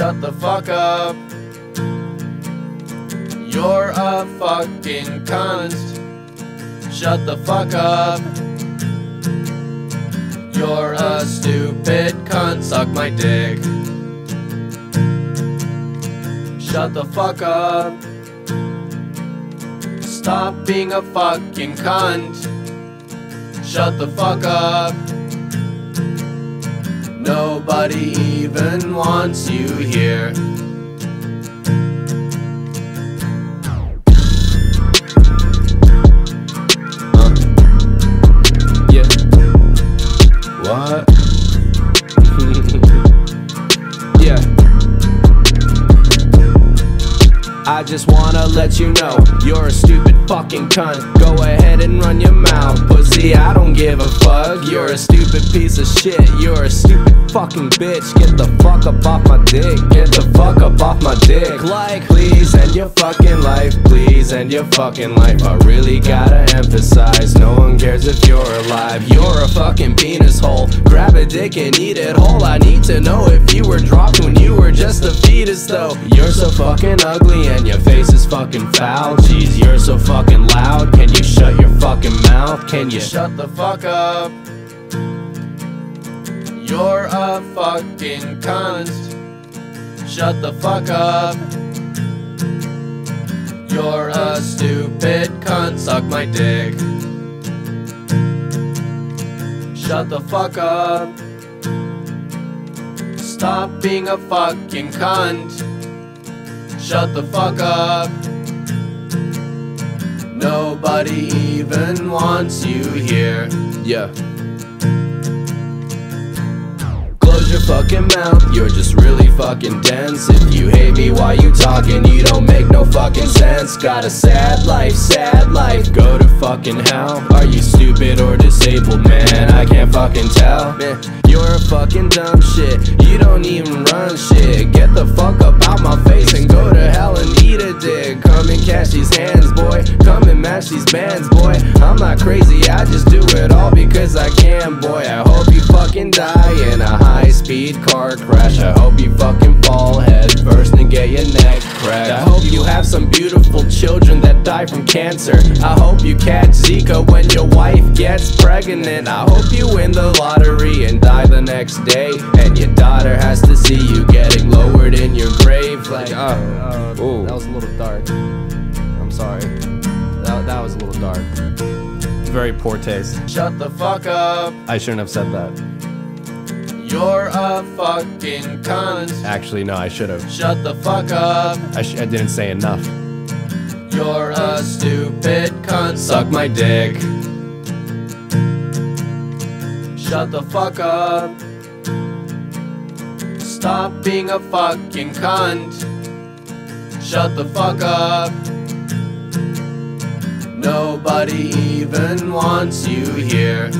Shut the fuck up. You're a fucking cunt. Shut the fuck up. You're a stupid cunt. Suck my dick. Shut the fuck up. Stop being a fucking cunt. Shut the fuck up. Nobody even wants you here. I just wanna let you know you're a stupid fucking cunt. Go ahead and run your mouth, pussy. I don't give a fuck. You're a stupid piece of shit. You're a stupid fucking bitch. Get the fuck up off my dick. Get the fuck up off my dick. Like, please end your fucking life. Please end your fucking life. I really gotta emphasize no one cares if you're alive. You're a fucking penis hole. Grab a dick and eat it whole. I need to know if you were dropped when just a fetus, though. You're so fucking ugly and your face is fucking foul. Jeez, you're so fucking loud. Can you shut your fucking mouth? Can you shut the fuck up? You're a fucking cunt. Shut the fuck up. You're a stupid cunt. Suck my dick. Shut the fuck up. Stop being a fucking cunt. Shut the fuck up. Nobody even wants you here. Yeah. Your fucking mouth, you're just really fucking dense. If you hate me why you talking, you don't make no fucking sense. Got a sad life, sad life. Go to fucking hell. Are you stupid or disabled, man? I can't fucking tell. Man, you're a fucking dumb shit. You don't even run shit. Get the fuck up out my face and go to hell and eat a dick. Come and catch these hands, boy. Come and match these bands, boy. I'm not crazy, I just do it all because I can, boy. I hope you fucking die in a high speed car crash. I hope you fucking fall head first and get your neck cracked. I hope you have some beautiful children that die from cancer. I hope you catch Zika when your wife gets pregnant. I hope you win the lottery and die the next day. And your daughter has to see you getting lowered in your grave. Like, oh, Uh, that was a little dark. I'm sorry. That, that was a little dark. Very poor taste. shut the fuck up. I shouldn't have said that. You're a fucking cunt. Actually, no, I should have. Shut the fuck up. I, sh- I didn't say enough. You're a stupid cunt. Suck my dick. Shut the fuck up. Stop being a fucking cunt. Shut the fuck up. Nobody even wants you here.